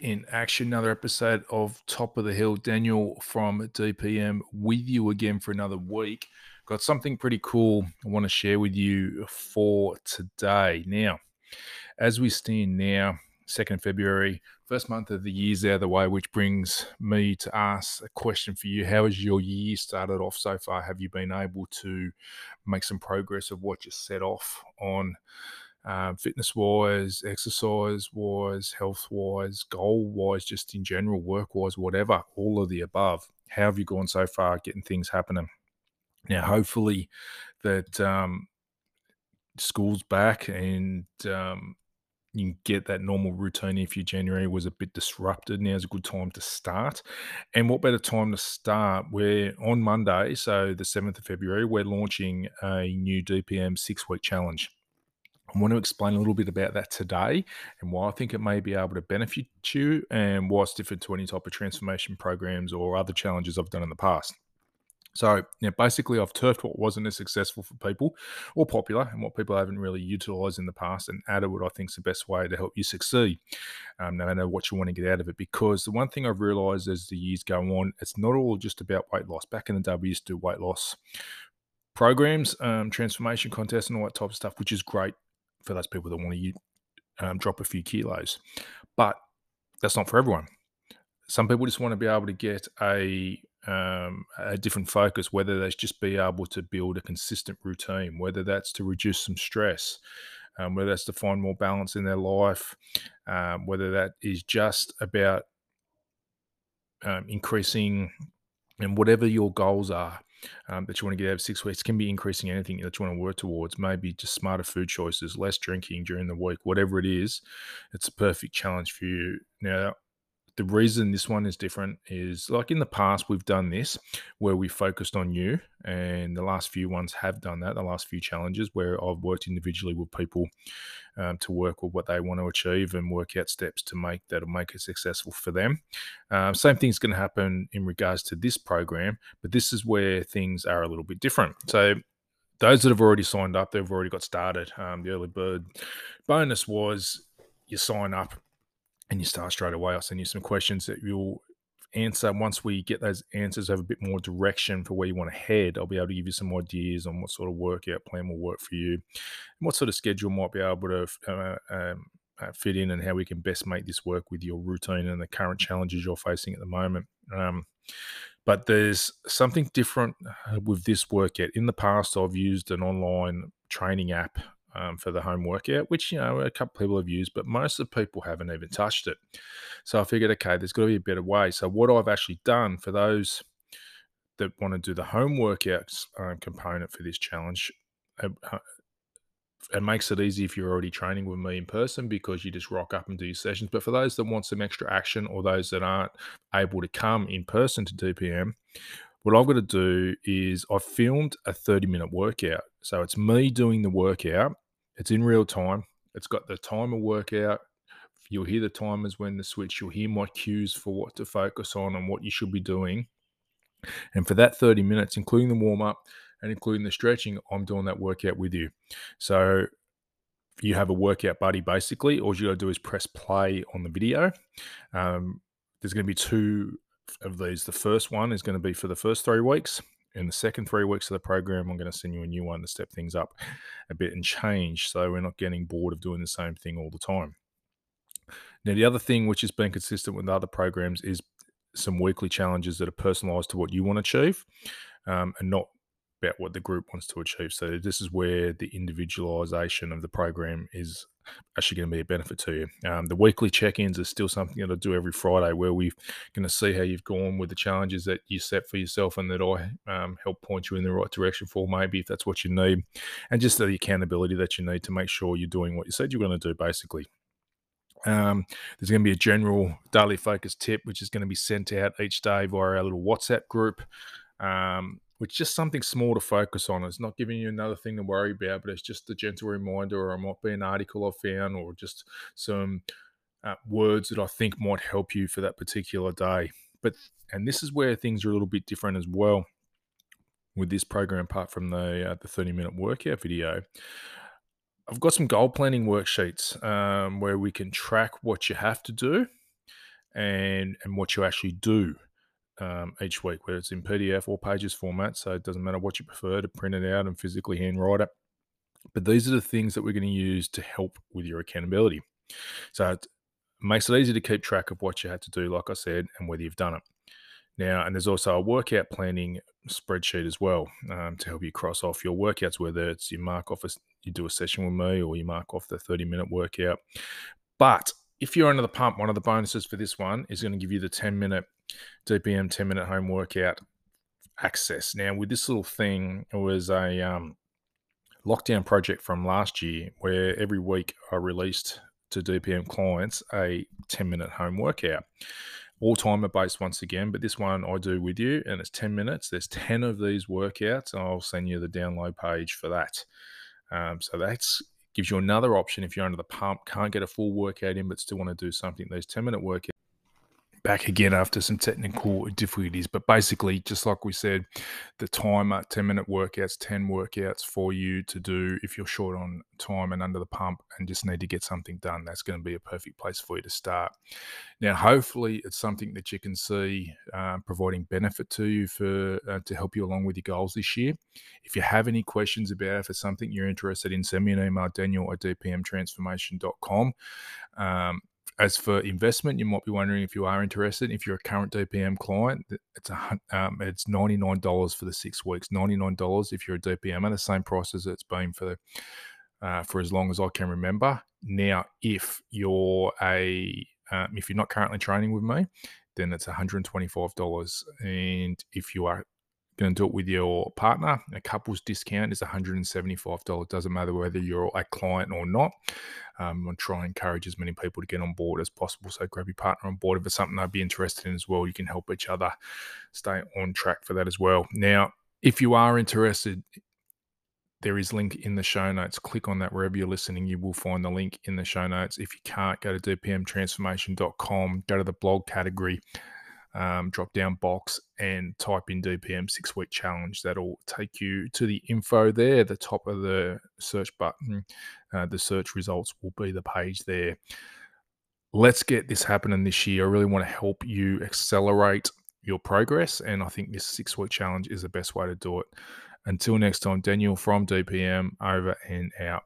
in action. Another episode of Top of the Hill. Daniel from DPM with you again for another week. Got something pretty cool I want to share with you for today. Now, as we stand now, 2nd February, first month of the year's out of the way, which brings me to ask a question for you. How has your year started off so far? Have you been able to make some progress of what you set off on? Um, fitness wise, exercise wise, health wise, goal wise, just in general, work wise, whatever, all of the above. How have you gone so far getting things happening? Now, hopefully, that um, school's back and um, you can get that normal routine if your January was a bit disrupted. Now's a good time to start. And what better time to start? We're on Monday, so the 7th of February, we're launching a new DPM six week challenge. I want to explain a little bit about that today and why I think it may be able to benefit you and why it's different to any type of transformation programs or other challenges I've done in the past. So, yeah, basically, I've turfed what wasn't as successful for people or popular and what people haven't really utilized in the past and added what I think is the best way to help you succeed, um, no matter what you want to get out of it. Because the one thing I've realized as the years go on, it's not all just about weight loss. Back in the day, we used to do weight loss programs, um, transformation contests, and all that type of stuff, which is great for those people that want to um, drop a few kilos. But that's not for everyone. Some people just want to be able to get a um, a different focus, whether that's just be able to build a consistent routine, whether that's to reduce some stress, um, whether that's to find more balance in their life, um, whether that is just about um, increasing and whatever your goals are um, that you want to get out of six weeks can be increasing anything that you want to work towards. Maybe just smarter food choices, less drinking during the week, whatever it is. It's a perfect challenge for you. Now, the reason this one is different is like in the past we've done this where we focused on you and the last few ones have done that the last few challenges where i've worked individually with people um, to work with what they want to achieve and work out steps to make that'll make it successful for them um, same thing's going to happen in regards to this program but this is where things are a little bit different so those that have already signed up, they've already got started. Um, the early bird bonus was you sign up and you start straight away. I'll send you some questions that you'll answer. Once we get those answers, have a bit more direction for where you want to head. I'll be able to give you some ideas on what sort of workout plan will work for you, and what sort of schedule might be able to uh, um, uh, fit in, and how we can best make this work with your routine and the current challenges you're facing at the moment. Um, but there's something different uh, with this workout. In the past, I've used an online training app um, for the home workout, which you know a couple people have used, but most of the people haven't even touched it. So I figured, okay, there's got to be a better way. So what I've actually done for those that want to do the home workouts um, component for this challenge, uh, it makes it easy if you're already training with me in person because you just rock up and do your sessions. But for those that want some extra action or those that aren't able to come in person to DPM, what I've got to do is I've filmed a 30 minute workout. So it's me doing the workout it's in real time. It's got the timer workout. You'll hear the timers when the switch. You'll hear my cues for what to focus on and what you should be doing. And for that 30 minutes, including the warm up and including the stretching, I'm doing that workout with you. So you have a workout buddy basically. All you got to do is press play on the video. Um, there's going to be two of these. The first one is going to be for the first three weeks, in the second three weeks of the program, I'm going to send you a new one to step things up a bit and change so we're not getting bored of doing the same thing all the time. Now, the other thing which has been consistent with other programs is some weekly challenges that are personalized to what you want to achieve um, and not about what the group wants to achieve. So, this is where the individualization of the program is actually going to be a benefit to you. Um, the weekly check-ins is still something that I do every Friday, where we're going to see how you've gone with the challenges that you set for yourself, and that I um, help point you in the right direction for, maybe if that's what you need, and just the accountability that you need to make sure you're doing what you said you're going to do, basically. Um, there's going to be a general daily focus tip, which is going to be sent out each day via our little WhatsApp group. Um, which just something small to focus on. It's not giving you another thing to worry about, but it's just a gentle reminder, or it might be an article I found, or just some uh, words that I think might help you for that particular day. But and this is where things are a little bit different as well with this program, apart from the uh, the thirty minute workout video. I've got some goal planning worksheets um, where we can track what you have to do and and what you actually do um, each week, whether it's in PDF or pages format. So it doesn't matter what you prefer to print it out and physically handwrite it. But these are the things that we're going to use to help with your accountability. So it makes it easy to keep track of what you had to do, like I said, and whether you've done it. Now, and there's also a workout planning spreadsheet as well um, to help you cross off your workouts, whether it's you mark off a, you do a session with me or you mark off the 30 minute workout. But if you're under the pump, one of the bonuses for this one is going to give you the 10 minute DPM 10 minute home workout access. Now, with this little thing, it was a um, lockdown project from last year where every week I released to DPM clients a 10 minute home workout. All timer based once again, but this one I do with you and it's 10 minutes. There's 10 of these workouts, I'll send you the download page for that. Um, so that's gives you another option if you're under the pump, can't get a full workout in, but still want to do something. These 10 minute workouts back again after some technical difficulties. But basically, just like we said, the timer, 10 minute workouts, 10 workouts for you to do if you're short on time and under the pump and just need to get something done. That's going to be a perfect place for you to start. Now, hopefully, it's something that you can see uh, providing benefit to you for uh, to help you along with your goals this year. If you have any questions about it, if it's something you're interested in, send me an email, daniel at dpmtransformation.com. Um, as for investment, you might be wondering if you are interested. If you're a current DPM client, it's a um, it's ninety nine dollars for the six weeks. Ninety nine dollars if you're a DPM, and the same price as it's been for uh, for as long as I can remember. Now, if you're a um, if you're not currently training with me, then it's $125. And if you are going to do it with your partner, a couple's discount is $175. Doesn't matter whether you're a client or not. Um, I'm try and encourage as many people to get on board as possible. So grab your partner on board. If it's something they'd be interested in as well, you can help each other stay on track for that as well. Now, if you are interested, there is link in the show notes. Click on that wherever you're listening. You will find the link in the show notes. If you can't, go to dpmtransformation.com, go to the blog category um, drop down box and type in DPM six week challenge. That'll take you to the info there. The top of the search button, uh, the search results will be the page there. Let's get this happening this year. I really want to help you accelerate your progress. And I think this six week challenge is the best way to do it. Until next time, Daniel from DPM over and out.